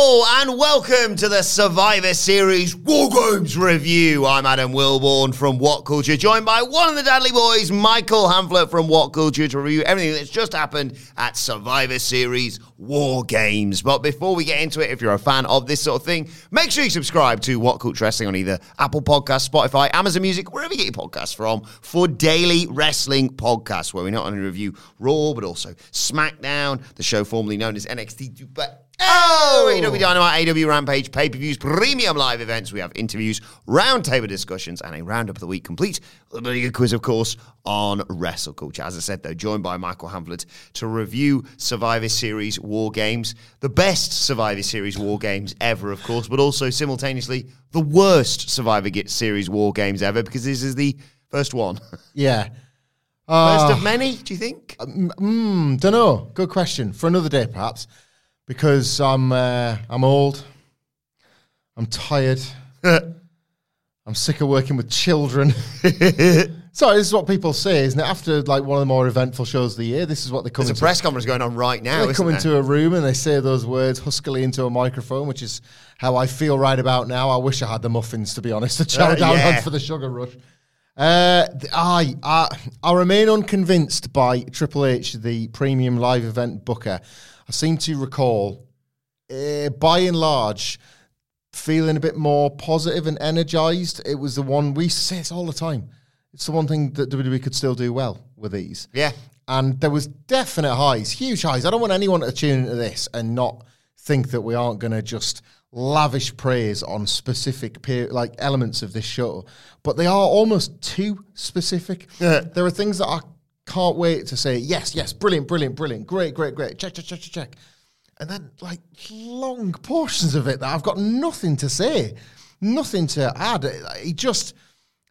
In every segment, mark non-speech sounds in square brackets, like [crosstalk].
And welcome to the Survivor Series War Games review. I'm Adam Wilborn from What Culture, joined by one of the Dudley boys, Michael Hamflett from What Culture, to review everything that's just happened at Survivor Series War Games. But before we get into it, if you're a fan of this sort of thing, make sure you subscribe to What Culture Wrestling on either Apple Podcasts, Spotify, Amazon Music, wherever you get your podcasts from, for daily wrestling podcasts where we not only review Raw but also SmackDown, the show formerly known as NXT. But Oh, AEW Dynamite, AEW Rampage, pay per views, premium live events. We have interviews, roundtable discussions, and a roundup of the week complete a quiz, of course, on Wrestle Culture. As I said, though, joined by Michael Hamflett to review Survivor Series War Games, the best Survivor Series War Games ever, of course, but also simultaneously the worst Survivor Series War Games ever because this is the first one. [laughs] Yeah. First Uh, of many, do you think? mm, don't know. Good question for another day, perhaps, because I'm uh, I'm old. I'm tired. [laughs] I'm sick of working with children. [laughs] Sorry, this is what people say, isn't it? After like one of the more eventful shows of the year, this is what they come There's a press conference going on right now. they come there? into a room and they say those words huskily into a microphone, which is how I feel right about now. I wish I had the muffins, to be honest, to chow Uh, down yeah. on for the sugar rush. Uh, I, I I remain unconvinced by Triple H, the premium live event booker. I seem to recall, uh, by and large, feeling a bit more positive and energized. It was the one we say all the time. It's the one thing that WWE could still do well with these. Yeah. And there was definite highs, huge highs. I don't want anyone to tune into this and not think that we aren't going to just lavish praise on specific like elements of this show, but they are almost too specific. Yeah. There are things that I can't wait to say. Yes, yes, brilliant, brilliant, brilliant, great, great, great. Check, check, check, check, check. And then like long portions of it that I've got nothing to say, nothing to add. It, it just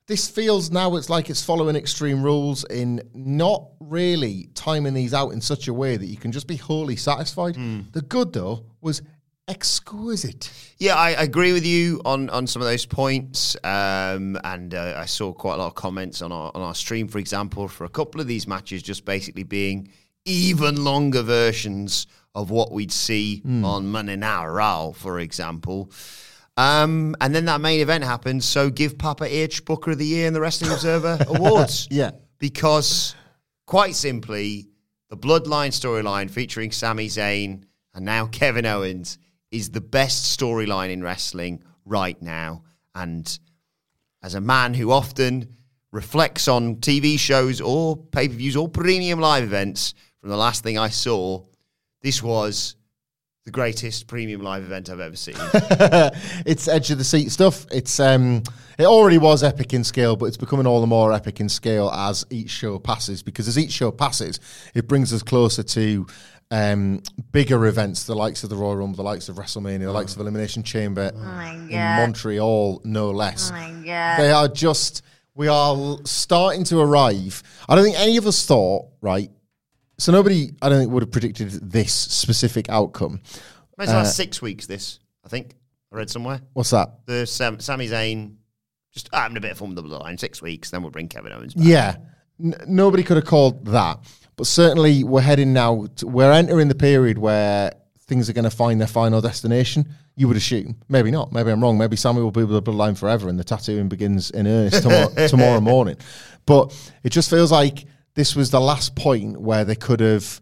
this feels now it's like it's following extreme rules in not really timing these out in such a way that you can just be wholly satisfied. Hmm. The good though was exquisite. Yeah, I agree with you on, on some of those points. Um, and uh, I saw quite a lot of comments on our on our stream, for example, for a couple of these matches just basically being even longer versions of what we'd see on Monday Night Raw, for example. Um, and then that main event happened, so give Papa H Booker of the Year and the Wrestling Observer [laughs] awards. [laughs] Yeah. Because, quite simply, the Bloodline storyline featuring Sami Zayn and now Kevin Owens is the best storyline in wrestling right now. And as a man who often reflects on TV shows or pay per views or premium live events, from the last thing I saw, this was the greatest premium live event I've ever seen. [laughs] it's edge of the seat stuff. It's um, it already was epic in scale, but it's becoming all the more epic in scale as each show passes. Because as each show passes, it brings us closer to um, bigger events, the likes of the Royal Rumble, the likes of WrestleMania, the likes of Elimination Chamber in Montreal, no less. They are just we are starting to arrive. I don't think any of us thought right. So nobody, I don't think, would have predicted this specific outcome. It's last uh, six weeks, this, I think. I read somewhere. What's that? The Sam, Sami Zayn just having a bit of fun with the bloodline. Six weeks, then we'll bring Kevin Owens back. Yeah, N- nobody could have called that. but certainly we're heading now. To, we're entering the period where things are going to find their final destination. You would assume, maybe not. Maybe I'm wrong. Maybe Sami will be with the bloodline forever, and the tattooing begins in earnest tomorrow, [laughs] tomorrow morning. But it just feels like this was the last point where they could have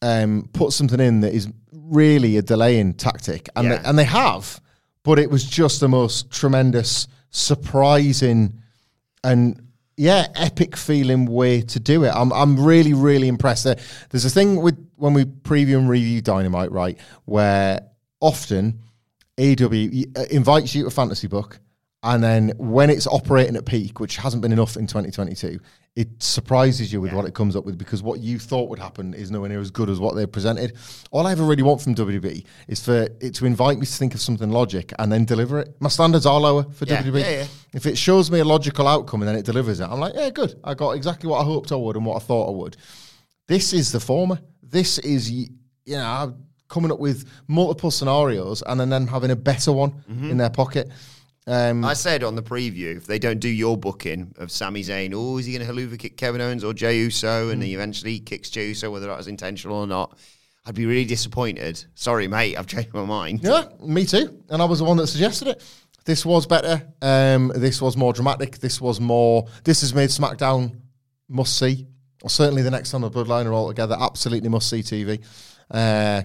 um, put something in that is really a delaying tactic, and Yeah. they, and they have. But it was just the most tremendous, surprising, and yeah, epic feeling way to do it. I'm I'm really really impressed. There, there's a thing with when we preview and review Dynamite, right, where often AEW uh, invites you to a fantasy book, and then when it's operating at peak, which hasn't been enough in 2022, it surprises you with what it comes up with because what you thought would happen is nowhere near as good as what they presented. All I ever really want from WWE is for it to invite me to think of something logic and then deliver it. My standards are lower for Yeah, WWE. yeah, yeah. If it shows me a logical outcome and then it delivers it, I'm like, yeah, good. I got exactly what I hoped I would and what I thought I would. This is the former. This is, you know, coming up with multiple scenarios and then them having a better one Mm-hmm. in their pocket. Um, I said on the preview, if they don't do your booking of Sami Zayn, oh, is he going to Helluva Kick Kevin Owens or Jey Uso, and Mm. he eventually kicks Jey Uso, whether that was intentional or not, I'd be really disappointed. Sorry, mate, I've changed my mind. Yeah, me too. And I was the one that suggested it. This was better. Um, this was more dramatic. This was more. This has made SmackDown must see. Or certainly the next time the Bloodline are all together, absolutely must see TV. Uh,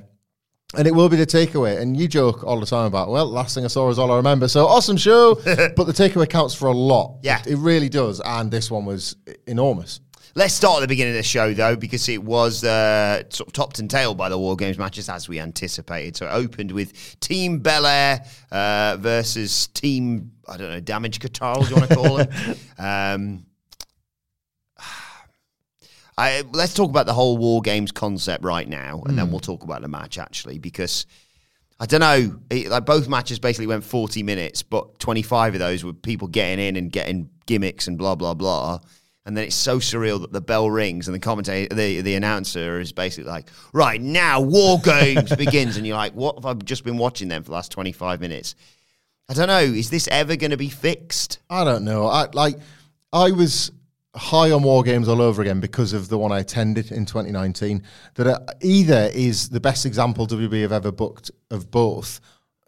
and it will be the takeaway. And you joke all the time about, well, last thing I saw is all I remember. So awesome show, [laughs] but the takeaway counts for a lot. Yeah. It, it really does. And this one was enormous. Let's start at the beginning of the show, though, because it was uh, sort of topped and tailed by the War Games matches as we anticipated. So it opened with Team Belair uh, versus Team, I don't know, Damage Guitar, do you want to call it? [laughs] um, I, let's talk about the whole War Games concept right now, and then hmm. we'll talk about the match, actually, because I don't know. It, like both matches basically went 40 minutes, but 25 of those were people getting in and getting gimmicks and blah, blah, blah. And then it's so surreal that the bell rings and the commentator, the, the announcer is basically like, right now, War Games [laughs] begins. And you're like, what have I just been watching them for the last 25 minutes? I don't know. Is this ever going to be fixed? I don't know. I like I was high on war games all over again because of the one I attended in 2019. That uh, either is the best example WB have ever booked of both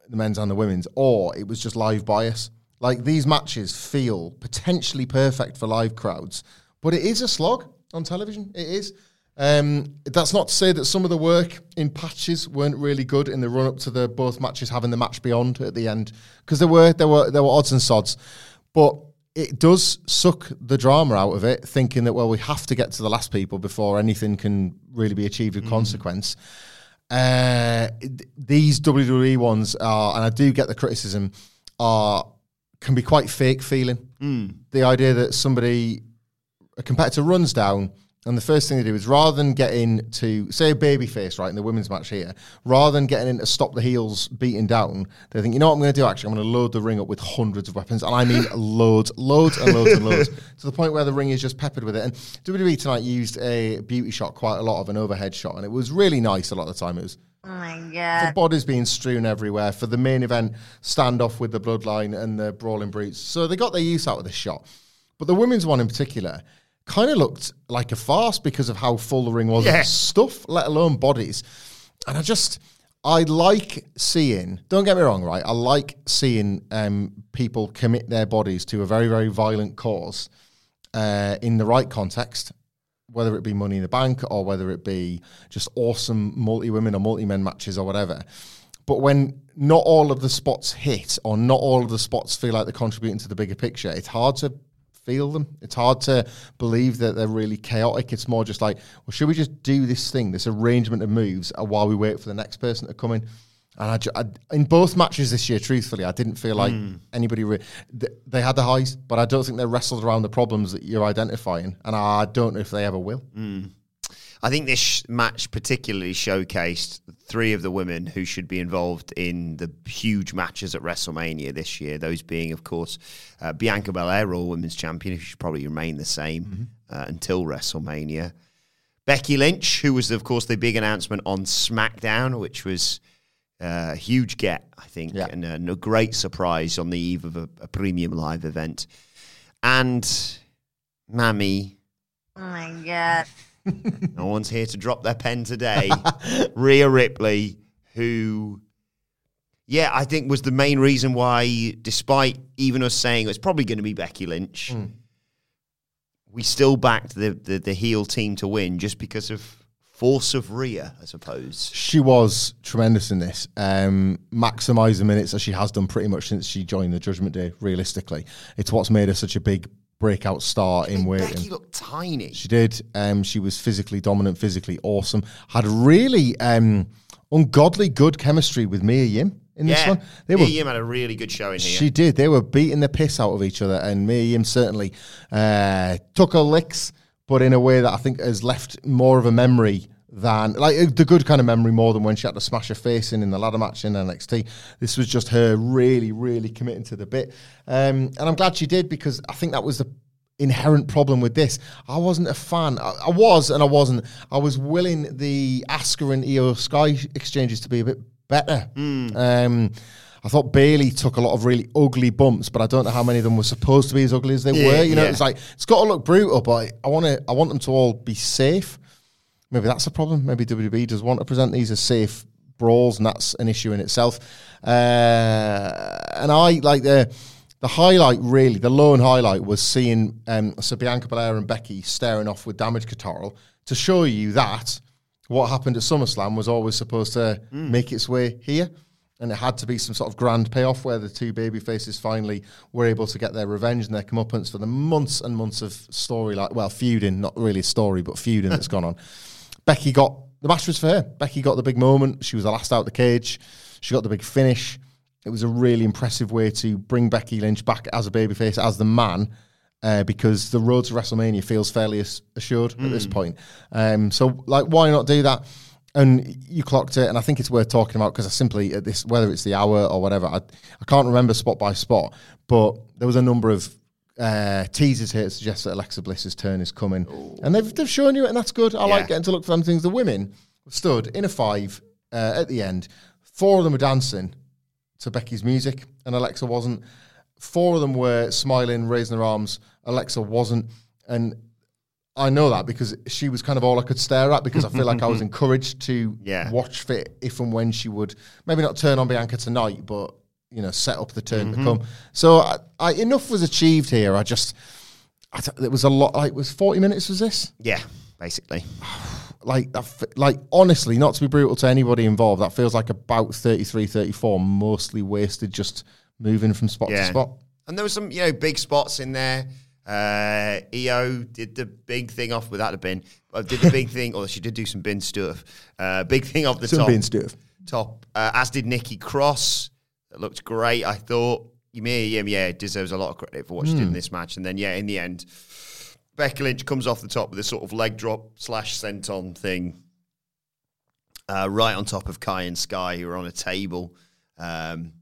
the men's and the women's, or it was just live bias. Like these matches feel potentially perfect for live crowds, but it is a slog on television. It is. Um, that's not to say that some of the work in patches weren't really good in the run up to the both matches having the match beyond at the end because there were there were there were odds and sods, but it does suck the drama out of it, thinking that well we have to get to the last people before anything can really be achieved with consequence. Uh, these WWE ones are, and I do get the criticism, are can be quite fake feeling. The idea that somebody a competitor runs down and the first thing they do is rather than getting to say a baby face right in the women's match here rather than getting in to stop the heels beating down they think you know what i'm going to do actually i'm going to load the ring up with hundreds of weapons and i mean [laughs] loads loads and loads and loads to the point where the ring is just peppered with it and wwe tonight used a beauty shot quite a lot of an overhead shot and it was really nice a lot of the time it was Oh my god. the bodies being strewn everywhere for the main event standoff with the bloodline and the brawling brutes. So they got their use out of this shot. But the women's one in particular kind of looked like a farce because of how full the ring was Yeah. of stuff, let alone bodies. And I just, I like seeing, don't get me wrong, right? I like seeing um, people commit their bodies to a very, very violent cause uh, in the right context, whether it be Money in the Bank or whether it be just awesome multi women or multi men matches or whatever. But when not all of the spots hit or not all of the spots feel like they're contributing to the bigger picture, it's hard to feel them. It's hard to believe that they're really chaotic. It's more just like, well, should we just do this thing, this arrangement of moves, uh, while we wait for the next person to come in? And I, ju- I, in both matches this year, truthfully, I didn't feel like anybody. Re- th- they had the highs, but I don't think they wrestled around the problems that you're identifying, and I don't know if they ever will. I think this sh- match particularly showcased three of the women who should be involved in the huge matches at WrestleMania this year. Those being, of course, uh, Bianca Belair, Raw Women's Champion, who should probably remain the same uh, until WrestleMania. Becky Lynch, who was, of course, the big announcement on SmackDown, which was uh, a huge get, I think, Yeah. and, a, and a great surprise on the eve of a, a premium live event. And Mammy Oh my god. No one's here to drop their pen today. [laughs] Rhea Ripley, who, yeah, I think was the main reason why, despite even us saying it's probably going to be Becky Lynch, we still backed the, the the heel team to win just because of force of Rhea, I suppose. She was tremendous in this. Um, Maximise the minutes as she has done pretty much since she joined the Judgment Day. Realistically, it's what's made her such a big breakout star in weighting. Becky looked tiny. She did. Um, she was physically dominant, physically awesome. Had really um, ungodly good chemistry with Mia Yim in this one. They Mia were Yim had a really good showing here. She did. They were beating the piss out of each other, and Mia Yim certainly uh, took her licks, but in a way that I think has left more of a memory than like the good kind of memory more than when she had to smash her face in in the ladder match in NXT. This was just her really, really committing to the bit, um, and I'm glad she did because I think that was the inherent problem with this. I wasn't a fan. I, I was and I wasn't. I was willing the Asuka and Iyo Sky exchanges to be a bit better. Um, I thought Bayley took a lot of really ugly bumps, but I don't know how many of them were supposed to be as ugly as they Yeah, were. You know, yeah. it's like it's got to look brutal, but I want to. I want them to all be safe. Maybe that's a problem. Maybe WWE does want to present these as safe brawls, and that's an issue in itself. Uh, and I like the the highlight, really, the lone highlight was seeing um, so Bianca Belair and Becky staring off with Damage Control to show you that what happened at SummerSlam was always supposed to make its way here. And it had to be some sort of grand payoff where the two baby faces finally were able to get their revenge and their comeuppance for the months and months of story, like well, feuding, not really story, but feuding that's gone on. Becky got the match was for her. Becky got the big moment. She was the last out the cage. She got the big finish. It was a really impressive way to bring Becky Lynch back as a babyface, as the man, uh, because the road to WrestleMania feels fairly as- assured at this point. Um, so, like, why not do that? And you clocked it, and I think it's worth talking about because I simply at this, whether it's the hour or whatever, I, I can't remember spot by spot, but there was a number of uh, teasers here that suggest that Alexa Bliss's turn is coming, and they've they've shown you it, and that's good. I Yeah. like getting to look for them things. The women stood in a five uh, at the end. Four of them were dancing to Becky's music, and Alexa wasn't. Four of them were smiling, raising their arms. Alexa wasn't, and I know that because she was kind of all I could stare at because I feel like I was [laughs] encouraged to Yeah. watch fit if and when she would maybe not turn on Bianca tonight, but you know set up the turn Mm-hmm. to come. So I, I, enough was achieved here. I just I th- it was a lot. Like was forty minutes was this? yeah, basically. [sighs] like like honestly not to be brutal to anybody involved that feels like about 33 34 mostly wasted just moving from spot to spot And there were some, you know, big spots in there. Uh, Iyo did the big thing off without the bin. Uh, did the big [laughs] thing, or she did do some bin stuff. Uh, big thing off the Some top. bin stuff. Top. Uh, as did Nikki Cross. That looked great. I thought Yim, yeah, deserves a lot of credit for what she Hmm. did in this match. And then, yeah, in the end, Becky Lynch comes off the top with a sort of leg drop slash senton thing uh, right on top of Kai and Sky, who are on a table. Um,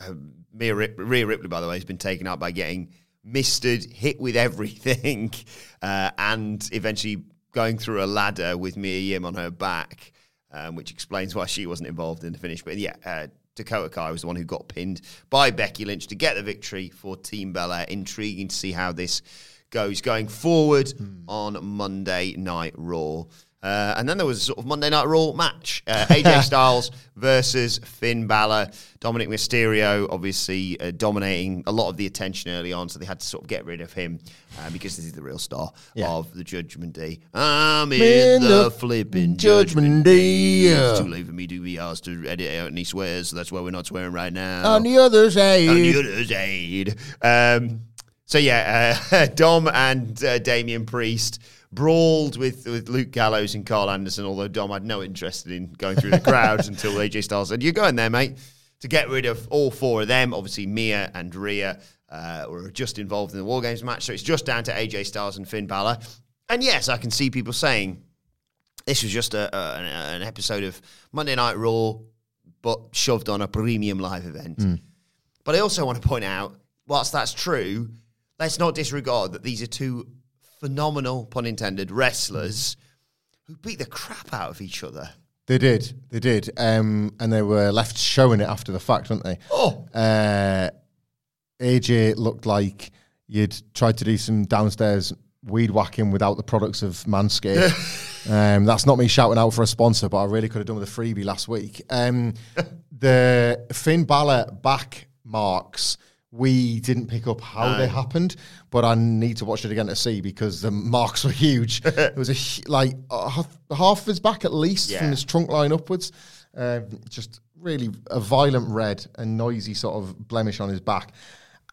uh, Rhea, Rip- Rhea Ripley, by the way, has been taken out by getting misted, hit with everything, [laughs] uh, and eventually going through a ladder with Mia Yim on her back, um, which explains why she wasn't involved in the finish. But yeah, uh, Dakota Kai was the one who got pinned by Becky Lynch to get the victory for Team Bella. Intriguing to see how this goes going forward hmm. on Monday Night Raw. Uh, and then there was a sort of Monday Night Raw match. Uh, [laughs] AJ [laughs] Styles versus Finn Balor. Dominik Mysterio obviously uh, dominating a lot of the attention early on, so they had to sort of get rid of him uh, because this is the real star of the Judgment Day. I'm in, In the, the flipping Judgment Judgment Day. Day. It's too late for me to be asked to edit out any swears, so that's why we're not swearing right now on the other side on the other side. Um, so yeah, uh, [laughs] Dom and uh, Damian Priest brawled with, with Luke Gallows and Karl Anderson, although Dom had no interest in going through the crowd [laughs] until AJ Styles said, You're going there, mate. To get rid of all four of them, obviously Mia and Rhea uh, were just involved in the War Games match, so it's just down to AJ Styles and Finn Balor. And yes, I can see people saying this was just a, a, an- an episode of Monday Night Raw, but shoved on a premium live event. But I also want to point out, whilst that's true, let's not disregard that these are two phenomenal, pun intended, wrestlers who beat the crap out of each other. they did they did um, and they were left showing it after the fact weren't they Oh, uh, AJ looked like you'd tried to do some downstairs weed whacking without the products of Manscaped. [laughs] um, that's not me shouting out for a sponsor, but I really could have done with a freebie last week. Um, [laughs] the Finn Balor back marks. We didn't pick up how they happened, but I need to watch it again to see because the marks were huge. [laughs] it was a like uh, half, half of his back at least Yeah. from his trunk line upwards. Um, just really a violent red and noisy sort of blemish on his back.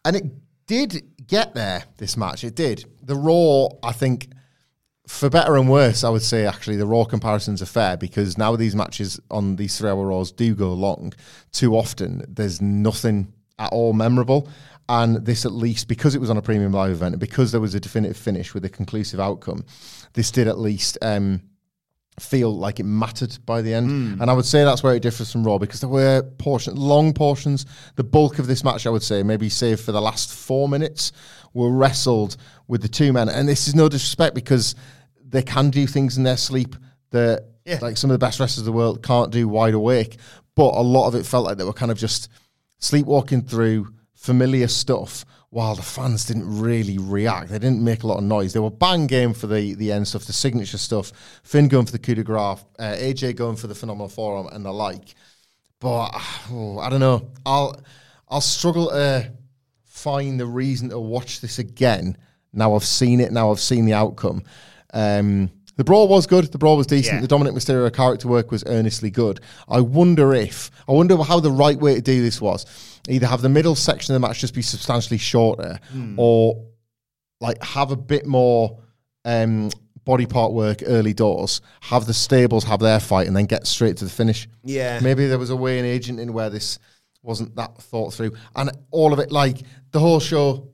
And it did get there, this match. It did. The Raw, I think, for better and worse, I would say actually the Raw comparisons are fair because now these matches on these three hour Raws do go long too often. There's nothing at all memorable. And this, at least, because it was on a premium live event and because there was a definitive finish with a conclusive outcome, this did at least. Um, feel like it mattered by the end. And I would say that's where it differs from Raw because there were portions, long portions. The bulk of this match, I would say, maybe save for the last four minutes, were wrestled with the two men. And this is no disrespect because they can do things in their sleep that like some of the best wrestlers of the world can't do wide awake. But a lot of it felt like they were kind of just sleepwalking through familiar stuff while the fans didn't really react. They didn't make a lot of noise. They were bang game for the, the end stuff, the signature stuff. Finn going for the coup de grace, uh, AJ going for the phenomenal forearm and the like. But oh, [sighs] I don't know. I'll I'll struggle to find the reason to watch this again. Now I've seen it. Now I've seen the outcome. Um, the brawl was good. The brawl was decent. Yeah. The Dominik Mysterio character work was earnestly good. I wonder if I wonder how the right way to do this was. Either have the middle section of the match just be substantially shorter, or like have a bit more um, body part work early doors. Have the stables have their fight, and then get straight to the finish. Yeah. maybe there was a way in agent in where this wasn't that thought through, and all of it, like the whole show.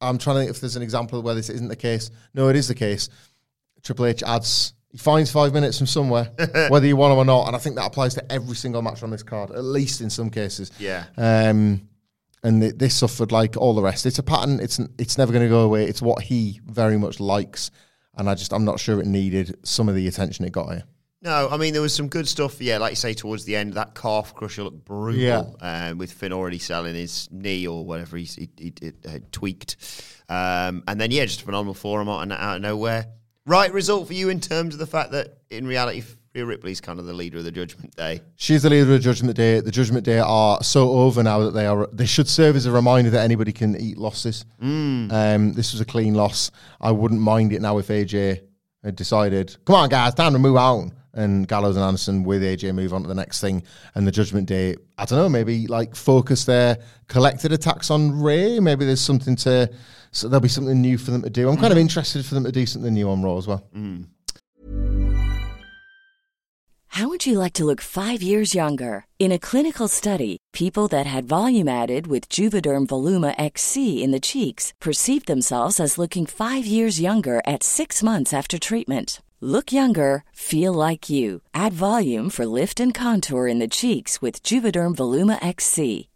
I'm trying to think if there's an example where this isn't the case. No, it is the case. Triple H adds, he finds five minutes from somewhere, [laughs] whether you want him or not. And I think that applies to every single match on this card, at least in some cases. Yeah. Um, and th- this suffered like all the rest. It's a pattern. It's it's never going to go away. It's what he very much likes, and I just I'm not sure it needed some of the attention it got here. No, I mean there was some good stuff. Yeah, like you say, towards the end, that calf crusher looked brutal. Yeah. um, with Finn already selling his knee or whatever he's, he, he, he had tweaked, um, and then yeah, just a phenomenal out, out of nowhere. Right result for you in terms of the fact that in reality, Rhea Ripley's kind of the leader of the Judgment Day. She's the leader of the Judgment Day. The Judgment Day are so over now that they are. They should serve as a reminder that anybody can eat losses. Um, this was a clean loss. I wouldn't mind it now if AJ had decided, "Come on, guys, time to move on." And Gallows and Anderson with AJ move on to the next thing, and the Judgment Day. I don't know. Maybe like focus their collected attacks on Rhea. Maybe there's something to. So there'll be something new for them to do. I'm kind of mm. interested for them to do something new on Raw as well. Mm. How would you like to look five years younger? In a clinical study, people that had volume added with Juvederm Voluma XC in the cheeks perceived themselves as looking five years younger at six months after treatment. Look younger, feel like you. Add volume for lift and contour in the cheeks with Juvederm Voluma XC.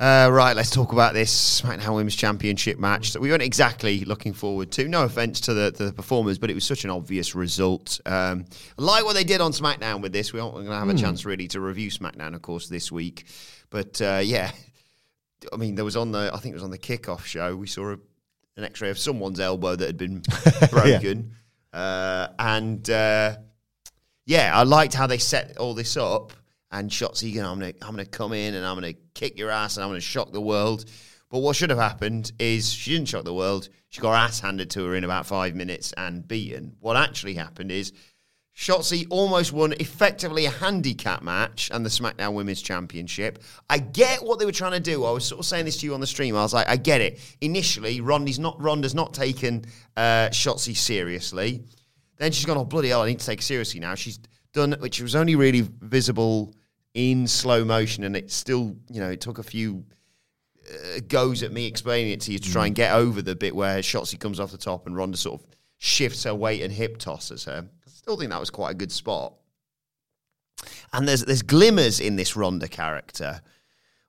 Uh, right, let's talk about this SmackDown Women's Championship match that we weren't exactly looking forward to. No offense to the, to the performers, but it was such an obvious result. Um, I like what they did on SmackDown with this. We aren't going to have a chance really to review SmackDown, of course, this week. But uh, yeah, I mean, there was on the I think it was on the kickoff show. We saw a, an X-ray of someone's elbow that had been [laughs] broken, uh, and uh, yeah, I liked how they set all this up. And Shotzi, you know, I'm gonna I'm gonna come in and I'm gonna kick your ass and I'm gonna shock the world. But what should have happened is she didn't shock the world. She got her ass handed to her in about five minutes and beaten. What actually happened is Shotzi almost won effectively a handicap match and the SmackDown Women's Championship. I get what they were trying to do. I was sort of saying this to you on the stream. I was like, I get it. Initially, Ronda's not Ronda's not taken uh, Shotzi seriously. Then she's gone, oh bloody hell, I need to take seriously now. She's done, which was only really visible in slow motion, and it still, you know, it took a few uh, goes at me explaining it to you to try and get over the bit where Shotzi comes off the top and Ronda sort of shifts her weight and hip tosses her. I still think that was quite a good spot. And there's there's glimmers in this Ronda character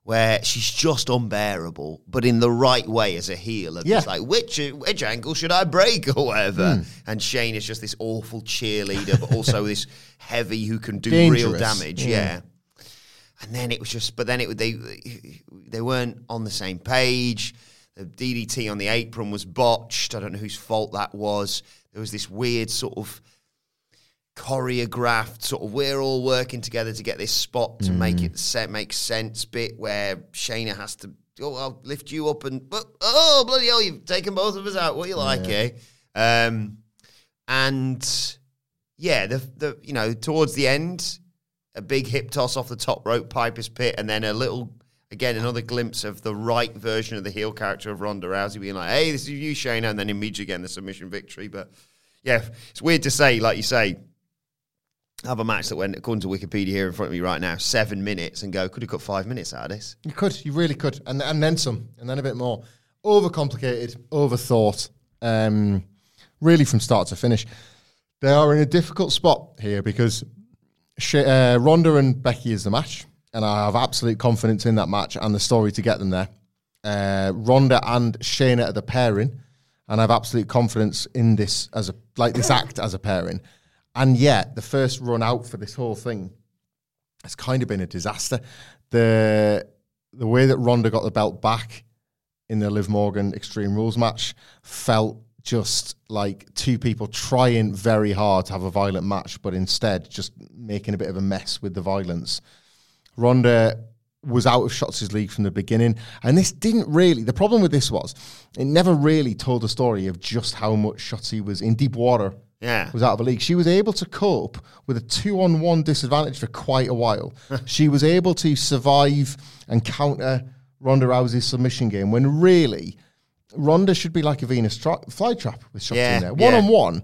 where she's just unbearable, but in the right way as a heel. And Yeah. It's like which which ankle should I break or whatever. And Shane is just this awful cheerleader, but also this heavy who can do real Dangerous. damage. Yeah. And then it was just, but then it they they weren't on the same page. The DDT on the apron was botched. I don't know whose fault that was. There was this weird sort of choreographed sort of we're all working together to get this spot to make it set make sense bit where Shayna has to oh I'll lift you up and but oh bloody hell you've taken both of us out what you like eh um and yeah the the you know towards the end a big hip toss off the top rope Piper's pit and then a little again another glimpse of the right version of the heel character of Ronda Rousey being like hey this is you Shayna and then immediately again the submission victory but yeah, it's weird to say, like you say, have a match that went, according to Wikipedia here in front of me right now, seven minutes and go, could have cut five minutes out of this. You could, you really could, and and then some, and then a bit more. Overcomplicated, overthought, um, really from start to finish. They are in a difficult spot here because uh, Ronda and Becky is the match, and I have absolute confidence in that match and the story to get them there. Uh, Ronda and Shayna are the pairing, and I have absolute confidence in this as a like this act as a pairing. And yet, the first run out for this whole thing has kind of been a disaster. The the way that Ronda got the belt back in the Liv Morgan Extreme Rules match felt just like two people trying very hard to have a violent match, but instead just making a bit of a mess with the violence. Ronda was out of Shotzi's league from the beginning, and this didn't really. The problem with this was it never really told the story of just how much Shotzi was in deep water Yeah. was out of the league. She was able to cope with a two on one disadvantage for quite a while. [laughs] she was able to survive and counter Ronda Rousey's submission game when really Ronda should be like a Venus tra- flytrap with Shotzi Yeah, in there. yeah. One on one,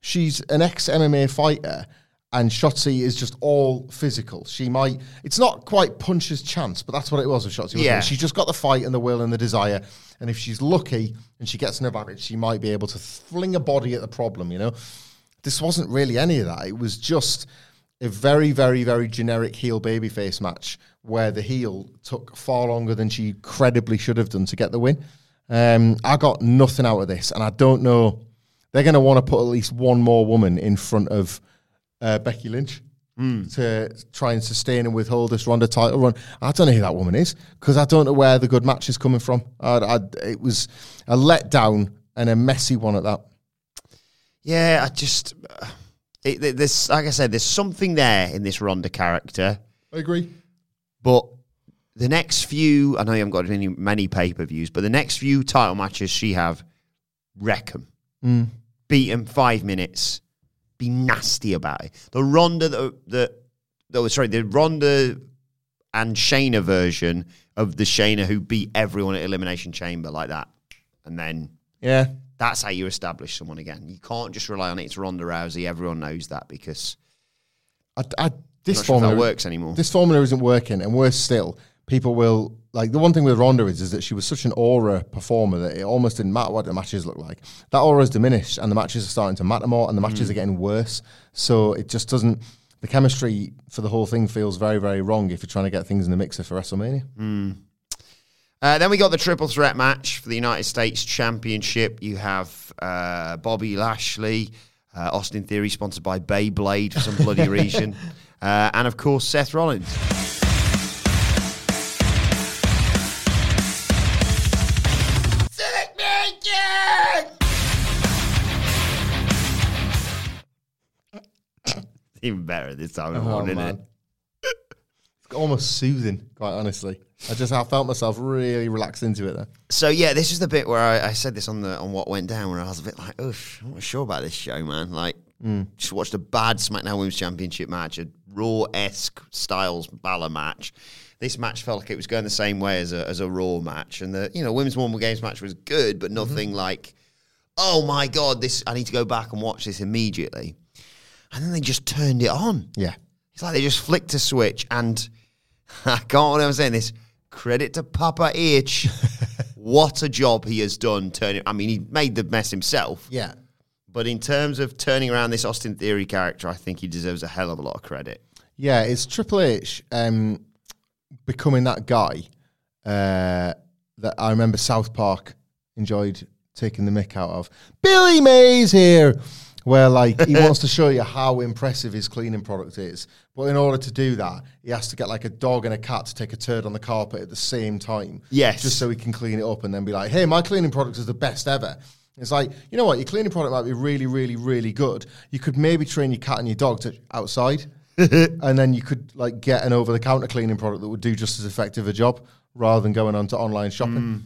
she's an ex MMA fighter. And Shotzi is just all physical. She might, it's not quite puncher's chance, but that's what it was with Shotzi. wasn't it? Yeah. She's just got the fight and the will and the desire. And if she's lucky and she gets an advantage, she might be able to fling a body at the problem, you know? This wasn't really any of that. It was just a very, very, very generic heel babyface match where the heel took far longer than she credibly should have done to get the win. Um, I got nothing out of this, and I don't know. They're going to want to put at least one more woman in front of uh, Becky Lynch to try and sustain and withhold this Ronda title run. I don't know who that woman is because I don't know where the good match is coming from. I, I, it was a letdown and a messy one at that. Yeah, I just, it, th- there's, like I said, there's something there in this Ronda character, I agree. but the next few, I know you haven't got any, many pay per views, but the next few title matches she have, wreck 'em. Mm. Beat 'em five minutes, be nasty about it. The Ronda that, that oh, sorry, the Ronda and Shayna version of the Shayna who beat everyone at Elimination Chamber like that, and then Yeah. that's how you establish someone again. You can't just rely on it. It's Ronda Rousey. Everyone knows that because I, I, this sure formula works anymore. This formula isn't working, and worse still, people will like the one thing with Ronda is is that she was such an aura performer that it almost didn't matter what the matches looked like. That aura has diminished, and the matches are starting to matter more, and the matches Mm. are getting worse. So it just doesn't. The chemistry for the whole thing feels very, very wrong if you're trying to get things in the mixer for WrestleMania. Uh, then we got the triple threat match for the United States Championship. You have uh, Bobby Lashley, uh, Austin Theory, sponsored by Beyblade for some bloody [laughs] reason, uh, and of course Seth Rollins. Even better this time of Oh, morning, it? It's almost soothing, quite honestly. I just I felt myself really relaxed into it there. So yeah, this is the bit where I, I said this on the on what went down, where I was a bit like, "Oof, I'm not sure about this show, man." Like, hmm. just watched a bad SmackDown Women's Championship match, a Raw esque Styles Balor match. This match felt like it was going the same way as a as a Raw match, and the you know Women's War Games match was good, but mm-hmm. nothing like, oh my god, this I need to go back and watch this immediately. And then they just turned it on. Yeah. It's like they just flicked a switch, and [laughs] I can't I'm saying this. Credit to Papa H. [laughs] what a job he has done turning. I mean, he made the mess himself, Yeah. but in terms of turning around this Austin Theory character, I think he deserves a hell of a lot of credit. Yeah, it's Triple H um, becoming that guy uh, that I remember South Park enjoyed taking the mick out of. Billy Mays here, where like he [laughs] wants to show you how impressive his cleaning product is, but in order to do that, he has to get like a dog and a cat to take a turd on the carpet at the same time. Yes. just so he can clean it up and then be like, "Hey, my cleaning product is the best ever." It's like, you know what, your cleaning product might be really, really, really good. You could maybe train your cat and your dog to outside [laughs] and then you could like get an over-the-counter cleaning product that would do just as effective a job rather than going on to online shopping. Hmm.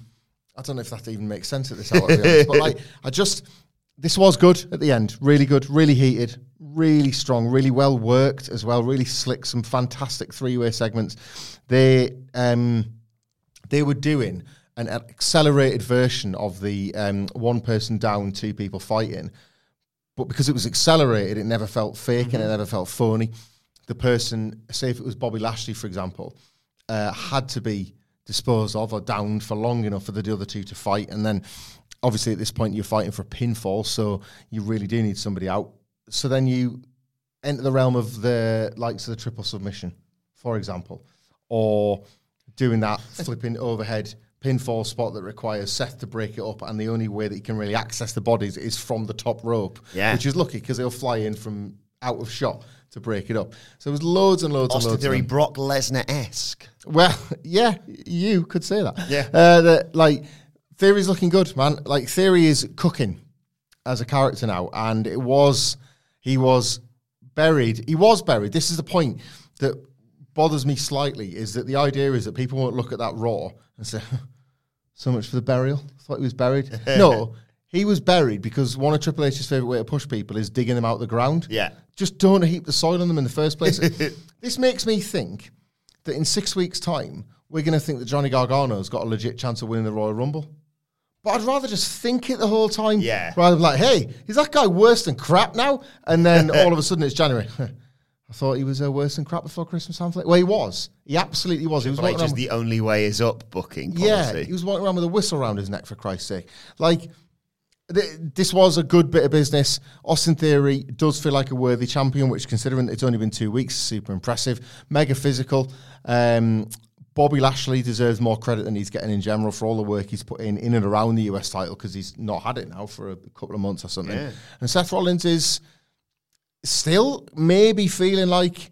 I don't know if that even makes sense at this hour, honest, but like I just this was good at the end, really good, really heated, really strong, really well worked as well, really slick, some fantastic three-way segments. They um they were doing an accelerated version of the um, one person down, two people fighting but because it was accelerated, it never felt fake and it never felt phony. The person, say if it was Bobby Lashley, for example, uh, had to be disposed of or downed for long enough for the other two to fight. And then obviously at this point you're fighting for a pinfall, so you really do need somebody out. So then you enter the realm of the likes of the triple submission, for example, or doing that [laughs] flipping overhead pinfall spot that requires Seth to break it up, and the only way that he can really access the bodies is from the top rope, Yeah. which is lucky because he'll fly in from out of shot to break it up. So there was loads and loads and loads. of Theory. Brock Lesnar esque. Well, [laughs] yeah, you could say that. Yeah. Uh, that, like, Theory's looking good, man. Like, Theory is cooking as a character now. And it was, he was buried. He was buried. This is the point that bothers me slightly is that the idea is that people won't look at that Raw and say, [laughs] so much for the burial. thought he was buried. [laughs] no, he was buried because one of Triple H's favourite way to push people is digging them out of the ground. Yeah. Just don't heap the soil on them in the first place. [laughs] this makes me think that in six weeks' time, we're going to think that Johnny Gargano's got a legit chance of winning the Royal Rumble. But I'd rather just think it the whole time. Yeah. Rather than like, hey, is that guy worse than crap now? And then all of a sudden it's January. [laughs] I thought he was uh, worse than crap before Christmas. Time Well, he was. He absolutely was. He was Like walking around just the only way is up booking yeah, he was walking around with a whistle around his neck for Christ's sake. Like th- this was a good bit of business. Austin Theory does feel like a worthy champion, which considering it's only been two weeks, is super impressive. Mega physical. Um, Bobby Lashley deserves more credit than he's getting in general for all the work he's put in in and around the US title because he's not had it now for a couple of months or something. Yeah. And Seth Rollins is still maybe feeling like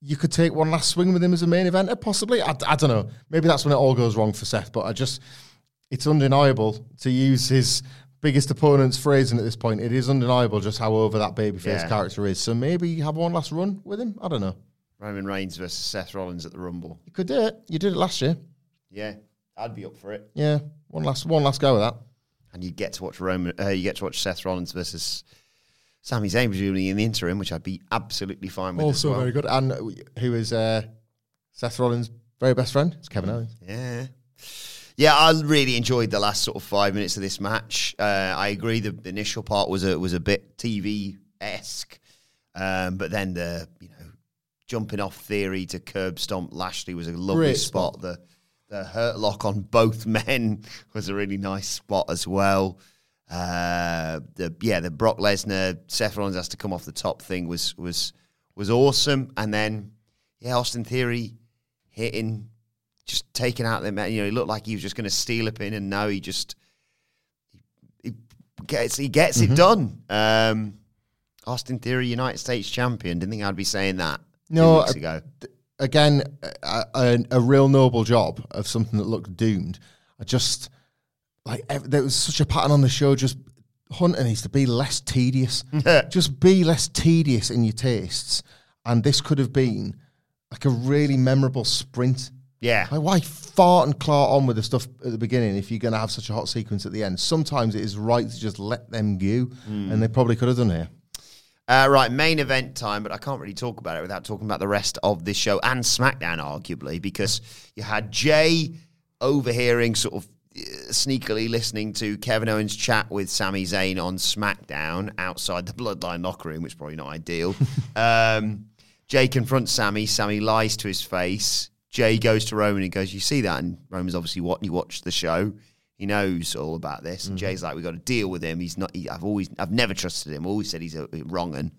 you could take one last swing with him as a main eventer, possibly. I, I don't know. Maybe that's when it all goes wrong for Seth, but I just, it's undeniable to use his biggest opponent's phrasing at this point. It is undeniable just how over that babyface Yeah. character is. So maybe have one last run with him. I don't know. Roman Reigns versus Seth Rollins at the Rumble. You could do it. You did it last year. Yeah, I'd be up for it. Yeah, one last one last go with that. And you get to watch Roman. Uh, you get to watch Seth Rollins versus Sami Zayn presumably in the interim, which I'd be absolutely fine with. as Also well. very good. And who is uh, Seth Rollins' very best friend? It's Kevin Owens. Yeah. Yeah, I really enjoyed the last sort of five minutes of this match. Uh, I agree the initial part was a was a bit TV esque, um, but then the you know jumping off theory to curb stomp Lashley was a lovely Great spot. The the hurt lock on both [laughs] men was a really nice spot as well. Uh, the yeah the Brock Lesnar Seth Rollins has to come off the top thing was was was awesome, and then yeah Austin Theory hitting just taking out the man. You know, he looked like he was just going to steal a pin, and now he just he, he gets he gets Mm-hmm. it done. Um, Austin Theory, United States champion. Didn't think I'd be saying that No, weeks uh, ago. Again, a, a, a real noble job of something that looked doomed. I just like ev- there was such a pattern on the show. Just Hunter needs to be less tedious. [laughs] just be less tedious in your tastes, and this could have been like a really memorable sprint. Yeah, Like, why fart and claw on with the stuff at the beginning if you're going to have such a hot sequence at the end? Sometimes it is right to just let them go, and they probably could have done here. Uh, right, main event time, but I can't really talk about it without talking about the rest of this show and SmackDown, arguably, because you had Jey overhearing, sort of uh, sneakily listening to Kevin Owens chat with Sami Zayn on SmackDown outside the Bloodline locker room, which is probably not ideal. [laughs] um, Jey confronts Sami. Sami lies to his face. Jey goes to Roman and goes, "You see that?" And Roman's obviously what he watched the show. He knows all about this. And Jey's like, "We got to deal with him. He's not. He, I've always, I've never trusted him. Always said he's a, wrong." And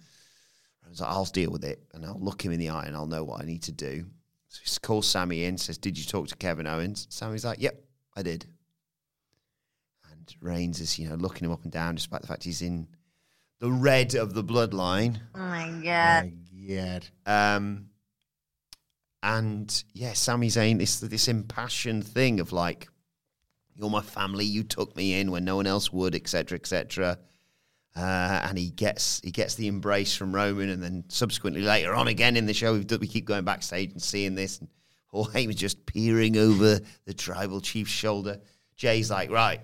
I was like, "I'll deal with it, and I'll look him in the eye, and I'll know what I need to do." So he calls Sami in, says, "Did you talk to Kevin Owens?" Sami's like, "Yep, I did." And Reigns is, you know, looking him up and down, despite the fact he's in the red of the bloodline. Oh my god! Oh my God. Um, and yeah, Sami Zayn, this this impassioned thing of like, you're my family, you took me in when no one else would, etc., etc. Uh, and he gets he gets the embrace from Roman, and then subsequently later on again in the show, we keep going backstage and seeing this, and Paul Heyman's just peering over the tribal chief's shoulder. Jey's like, right,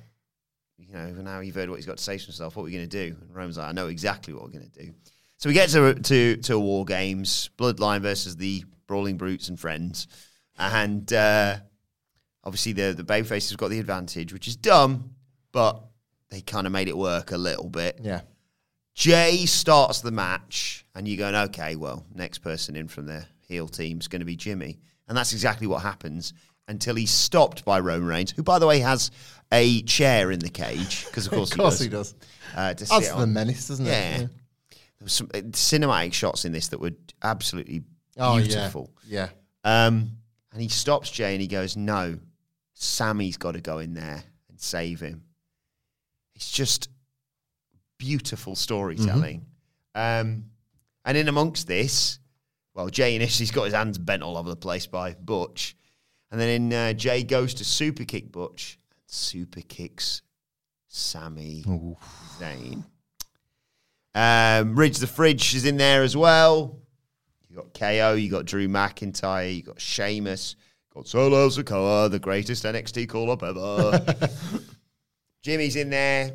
you know, now you've heard what he's got to say to himself. What are we going to do? And Roman's like, I know exactly what we're going to do. So we get to to to War Games, Bloodline versus the Brawling Brutes and Friends, and uh, obviously the the babyface has got the advantage, which is dumb, but they kind of made it work a little bit. Yeah. Jey starts the match, and you're going, okay, well, next person in from the heel team is going to be Jimmy. And that's exactly what happens until he's stopped by Roman Reigns, who, by the way, has a chair in the cage, because [laughs] of course, Of course he he does. does. Uh, That's the menace, doesn't it? Yeah. There was some uh, cinematic shots in this that were absolutely Oh, yeah. beautiful. Yeah. Um, and he stops Jey and he goes, No, Sami's got to go in there and save him. It's just beautiful storytelling. Um, and in amongst this, well, Jey initially's got his hands bent all over the place by Butch. And then in, uh, Jey goes to super kick Butch and super kicks Sami Zayn. Um, Ridge the Fridge is in there as well. You got KO, you got Drew McIntyre, you got Sheamus, Got solo Sikoa, the greatest NXT call up ever. [laughs] Jimmy's in there,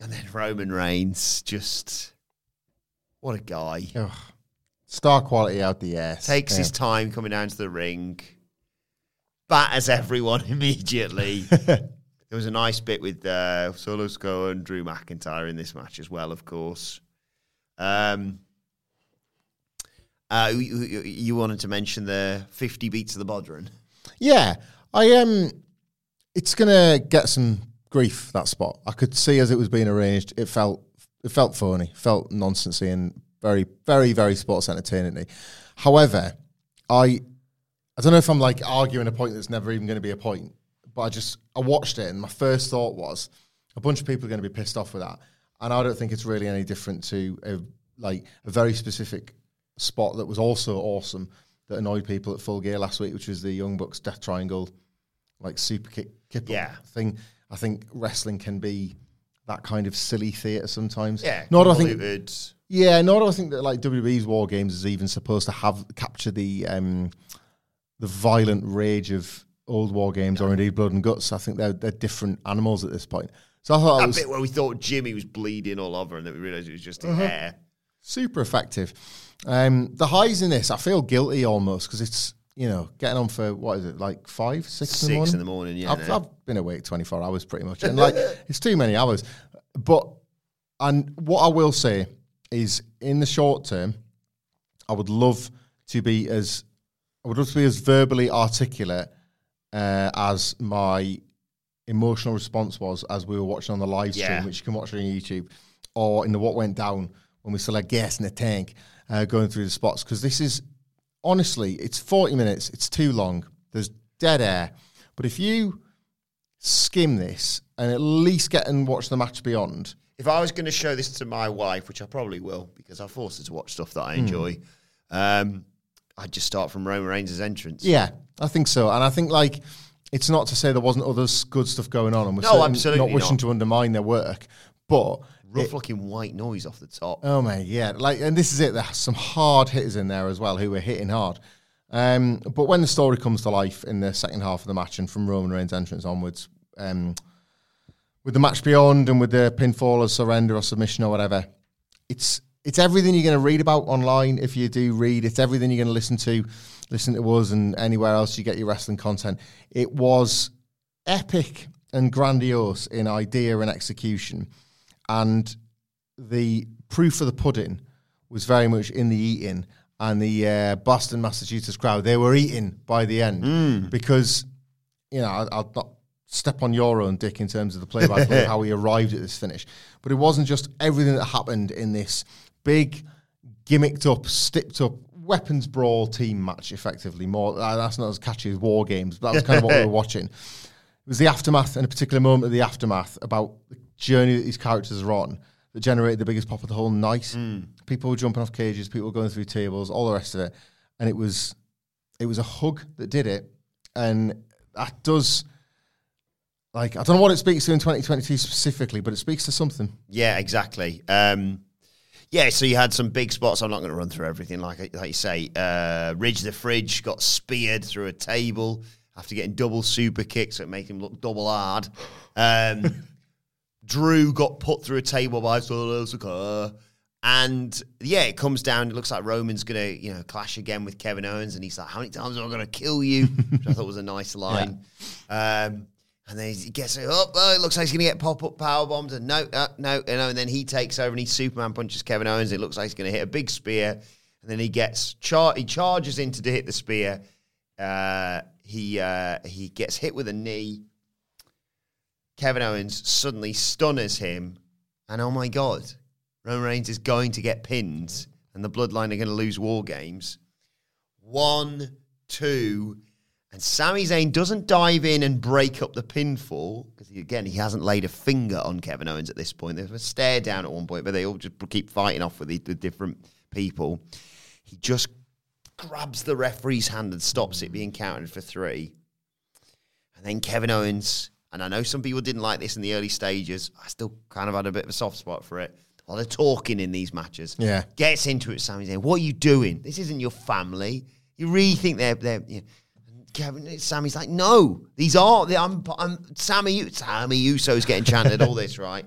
and then Roman Reigns. Just what a guy! Ugh. Star quality out the ass. Takes Yeah. his time coming down to the ring, batters everyone [laughs] immediately. [laughs] there was a nice bit with uh, Solo Sikoa and Drew McIntyre in this match as well, of course. Um, uh, you, you- wanted to mention the 50 beats of the Bodhrán. Yeah, I um, it's gonna get some grief that spot. I could see as it was being arranged, it felt it felt phony, felt nonsensy, and very, very, very sports entertaining. However, I I don't know if I'm like arguing a point that's never even going to be a point, but I just I watched it and my first thought was a bunch of people are going to be pissed off with that, and I don't think it's really any different to a like a very specific spot that was also awesome that annoyed people at Full Gear last week, which was the Young Bucks Death Triangle, like super kick, kick Yeah. thing. I think wrestling can be that kind of silly theatre sometimes. Yeah, not I think yeah, nor do I think that like WWE's War Games is even supposed to have capture the um, the violent rage of old War Games or indeed Blood and Guts. I think they're they're different animals at this point. So I thought that was bit where we thought Jimmy was bleeding all over and then we realised it was just Uh-huh. hair. super effective. Um, the highs in this, I feel guilty almost because it's you know getting on for what is it like five, six, in the Six morning. in the morning, yeah, I've, no. I've been awake twenty four hours pretty much, and like [laughs] it's too many hours. But and what I will say is, in the short term, I would love to be as I would love to be as verbally articulate uh, as my emotional response was as we were watching on the live stream, Yeah. which you can watch on YouTube, or in the what went down when we still had gas in the tank uh, going through the spots. Because this is honestly, it's forty minutes. It's too long. There's dead air. But if you skim this and at least get and watch the match beyond, If I was going to show this to my wife, which I probably will because I force her to watch stuff that Hmm. I enjoy, um, I'd just start from Roman Reigns' entrance. Yeah, I think so. And I think like it's not to say there wasn't other good stuff going on, and we're No, absolutely not wishing not. to undermine their work. But Rough looking white noise off the top. oh man, yeah, like and this is it. There's some hard hitters in there as well who were hitting hard. Um, but when the story comes to life in the second half of the match and from Roman Reigns' entrance onwards, um, with the match beyond and with the pinfall or surrender or submission or whatever, it's it's everything you're going to read about online if you do read. It's everything you're going to listen to, listen to us and anywhere else you get your wrestling content. It was epic and grandiose in idea and execution, and the proof of the pudding was very much in the eating. And the uh, Boston, Massachusetts crowd, they were eating by the end because you know, I- I'll not step on your own dick in terms of the play-by-play, how he [laughs] arrived at this finish. But it wasn't just everything that happened in this big, gimmicked up, sticked up weapons brawl team match. Effectively, more uh, that's not as catchy as war games, but that was kind of what we were [laughs] watching. It was the aftermath and a particular moment of the aftermath about the journey that these characters are on that generated the biggest pop of the whole night. People were jumping off cages, people were going through tables, all the rest of it, and it was it was a hug that did it, and that does like I don't know what it speaks to in 2022 specifically, but it speaks to something. Yeah, exactly. Um, yeah, so you had some big spots. I'm not going to run through everything. Like like you say, uh, Ridge the Fridge got speared through a table after getting double super kicks, so it made him look double hard. Um, [laughs] Drew got put through a table by Solo Sikoa. And yeah, it comes down. It looks like Roman's gonna, you know, clash again with Kevin Owens, and he's like, "How many times am I gonna kill you?" [laughs] Which I thought was a nice line. Um, and then he gets it up. Oh, it looks like he's going to get pop up power bombs. And no, uh, no, you know. And then he takes over and he Superman punches Kevin Owens. It looks like he's going to hit a big spear. And then he gets char- he charges in to hit the spear. Uh, he uh, he gets hit with a knee. Kevin Owens suddenly stunners him, and oh my god, Roman Reigns is going to get pinned, and the Bloodline are going to lose War Games. One, two, and Sami Zayn doesn't dive in and break up the pinfall because again he hasn't laid a finger on Kevin Owens at this point. There's a stare down at one point, but they all just keep fighting off with the, the different people. He just grabs the referee's hand and stops it being counted for three. And then Kevin Owens, and I know some people didn't like this in the early stages. I still kind of had a bit of a soft spot for it. A lot of talking in these matches. Yeah. Gets into it, Sami Zayn. What are you doing? This isn't your family. You really think they're they're you know, Kevin Sami's like, no, these are they- I'm I'm Sami Sami Uso's getting chanted, all this, [laughs] right?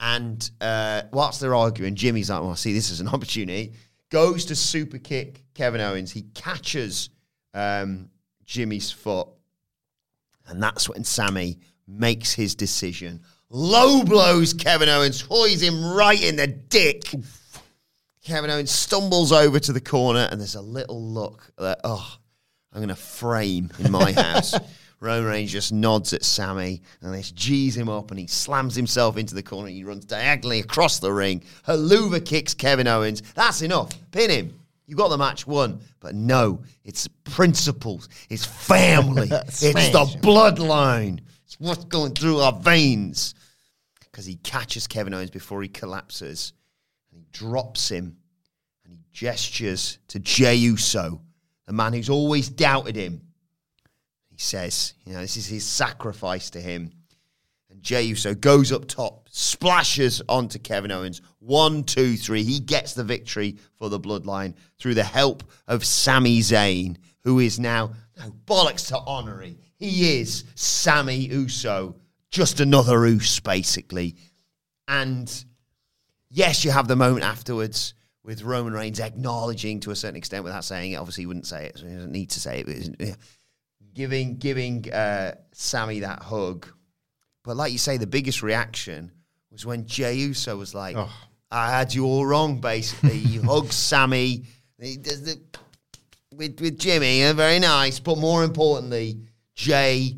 And uh, whilst they're arguing, Jimmy's like, well, see, this is an opportunity. Goes to super kick Kevin Owens. He catches um, Jimmy's foot. And that's when Sami makes his decision. Low blows Kevin Owens, hoys him right in the dick. Kevin Owens stumbles over to the corner, and there's a little look that, oh, I'm going to frame in my [laughs] house. Roman Reigns just nods at Sami, and this G's him up, and he slams himself into the corner. He runs diagonally across the ring. Helluva kicks Kevin Owens. That's enough. Pin him. You got the match won. But no, it's principles. It's family. [laughs] it's the bloodline. It's what's going through our veins. Because he catches Kevin Owens before he collapses. And he drops him. And he gestures to Jey Uso, the man who's always doubted him. He says, you know, this is his sacrifice to him. And Jey Uso goes up top, splashes onto Kevin Owens. One, two, three. He gets the victory for the bloodline through the help of Sami Zayn, who is now, no, bollocks to honorary. He is Sami Uso just another oos, basically. And yes, you have the moment afterwards with Roman Reigns acknowledging to a certain extent without saying it. Obviously, he wouldn't say it, so he doesn't need to say it. Giving giving uh, Sami that hug. But like you say, the biggest reaction was when Jey Uso was like, Oh. "I had you all wrong." Basically, he [laughs] hugs Sami. He does the with with Jimmy, uh, very nice. But more importantly, Jey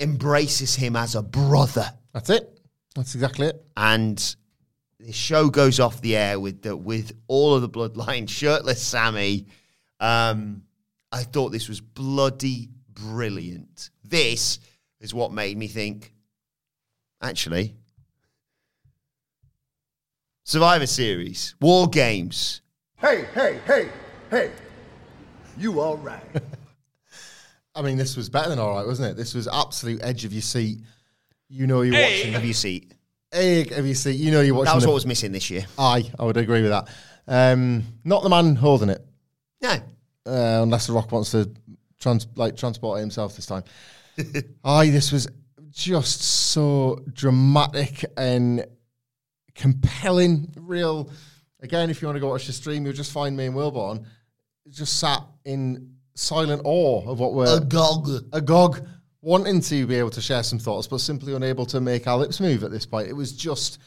embraces him as a brother, That's it. That's exactly it. and the show goes off the air with the with all of the bloodline [laughs] shirtless Sami. Um, I thought this was bloody brilliant. This is what made me think. Actually, Survivor Series, War Games. Hey, hey, hey, hey. You all right. [laughs] I mean, this was better than all right, wasn't it? This was absolute edge of your seat. You know you're watching. Have you seen? Egg of your seat. You know you're watching. That was the- what was missing this year. Aye, I would agree with that. Um, not the man holding it, No, uh, unless The Rock wants to trans- like transport it himself this time. [laughs] Aye, this was just so dramatic and compelling. Real. Again, if you want to go watch the stream, you'll just find me and Wilbourn just sat in silent awe of what we're agog. agog, wanting to be able to share some thoughts, but simply unable to make our lips move at this point. It was just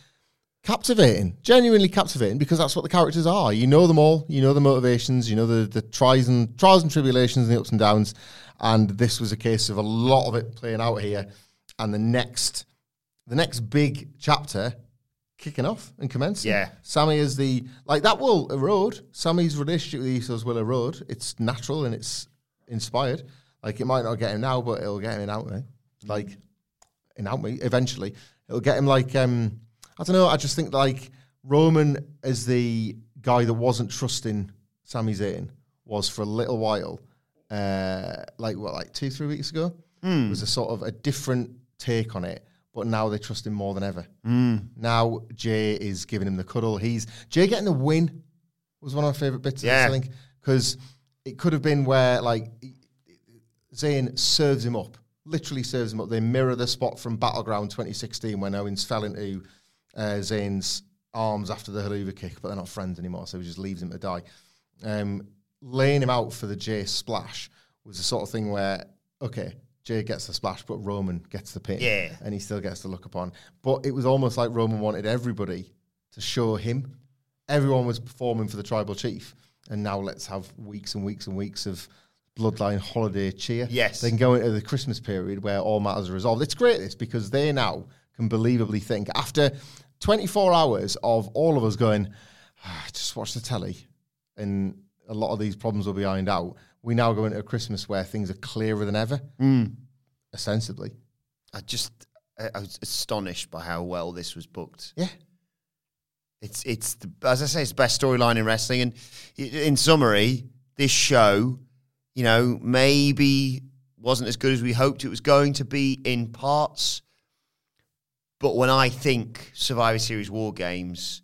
captivating, genuinely captivating, because that's what the characters are. You know them all, you know the motivations, you know the the trials and trials and tribulations and the ups and downs. And this was a case of a lot of it playing out here. And the next the next big chapter kicking off and commencing. Yeah. Sami is the like that will erode. Sami's relationship with Usos will erode. It's natural and it's inspired. Like it might not get him now, but it'll get him in out me. Like in out me eventually. It'll get him like um I don't know, I just think like Roman as the guy that wasn't trusting Sami Zayn was for a little while. Uh like what, like two, three weeks ago? It was a sort of a different take on it. But now they trust him more than ever. Now Jey is giving him the cuddle. He's Jey getting the win was one of my favorite bits. Yeah. Of this, I think because it could have been where like Zayn serves him up, literally serves him up. They mirror the spot from Battleground 2016 when Owens fell into uh, Zayn's arms after the Helluva kick, but they're not friends anymore, so he just leaves him to die. Um, laying him out for the Jey splash was the sort of thing where okay. Jey gets the splash, but Roman gets the pin. Yeah. And he still gets to look upon. But it was almost like Roman wanted everybody to show him. Everyone was performing for the tribal chief. And now let's have weeks and weeks and weeks of bloodline holiday cheer. Yes. They can go into the Christmas period where all matters are resolved. It's great this because they now can believably think after 24 hours of all of us going, "Ah, just watch the telly and a lot of these problems will be ironed out. We now go into a Christmas where things are clearer than ever, hmm. ostensibly. I just I, I was astonished by how well this was booked. Yeah. It's it's the, as I say, it's the best storyline in wrestling. And in summary, this show, you know, maybe wasn't as good as we hoped it was going to be in parts. But when I think Survivor Series War Games,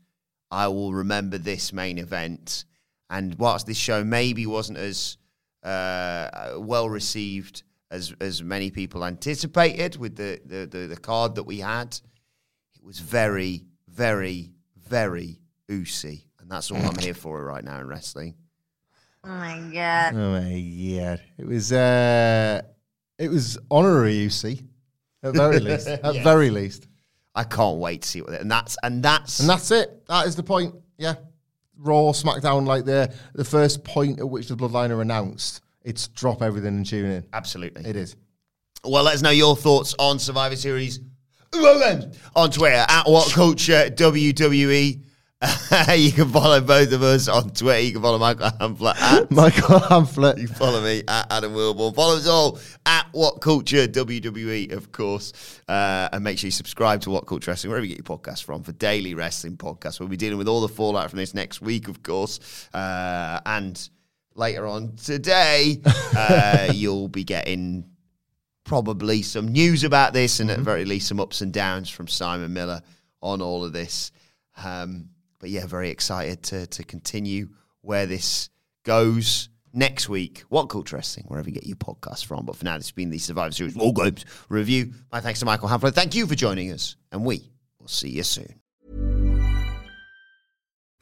I will remember this main event. And whilst this show maybe wasn't as uh, well received as as many people anticipated with the, the, the, the card that we had, it was very, very, very oozy. And that's all I'm here for right now in wrestling. Oh my god! Oh my god. It was uh, it was honorary, you see, at very [laughs] least. At Yes. very least, I can't wait to see what it and that's and that's and that's it. That is the point. Yeah, Raw, SmackDown, like the the first point at which the Bloodline are announced. It's drop everything and tune in. absolutely It is. Well, let us know your thoughts on Survivor Series on Twitter at What Culture WWE. [laughs] you can follow both of us on Twitter. You can follow Michael Hamflett at [laughs] Michael Hamflett. You follow me at Adam Wilbourn. Follow us all at What Culture WWE, of course. Uh, and make sure you subscribe to What Culture Wrestling, wherever you get your podcasts from, for daily wrestling podcasts. We'll be dealing with all the fallout from this next week, of course. Uh, and later on today, [laughs] uh, you'll be getting probably some news about this and at the very least some ups and downs from Simon Miller on all of this. Um, but yeah, very excited to to continue where this goes next week. What Culture Wrestling, wherever you get your podcast from. But for now, this has been the Survivor Series War Games review. My thanks to Michael Hamflett. Thank you for joining us, and we will see you soon.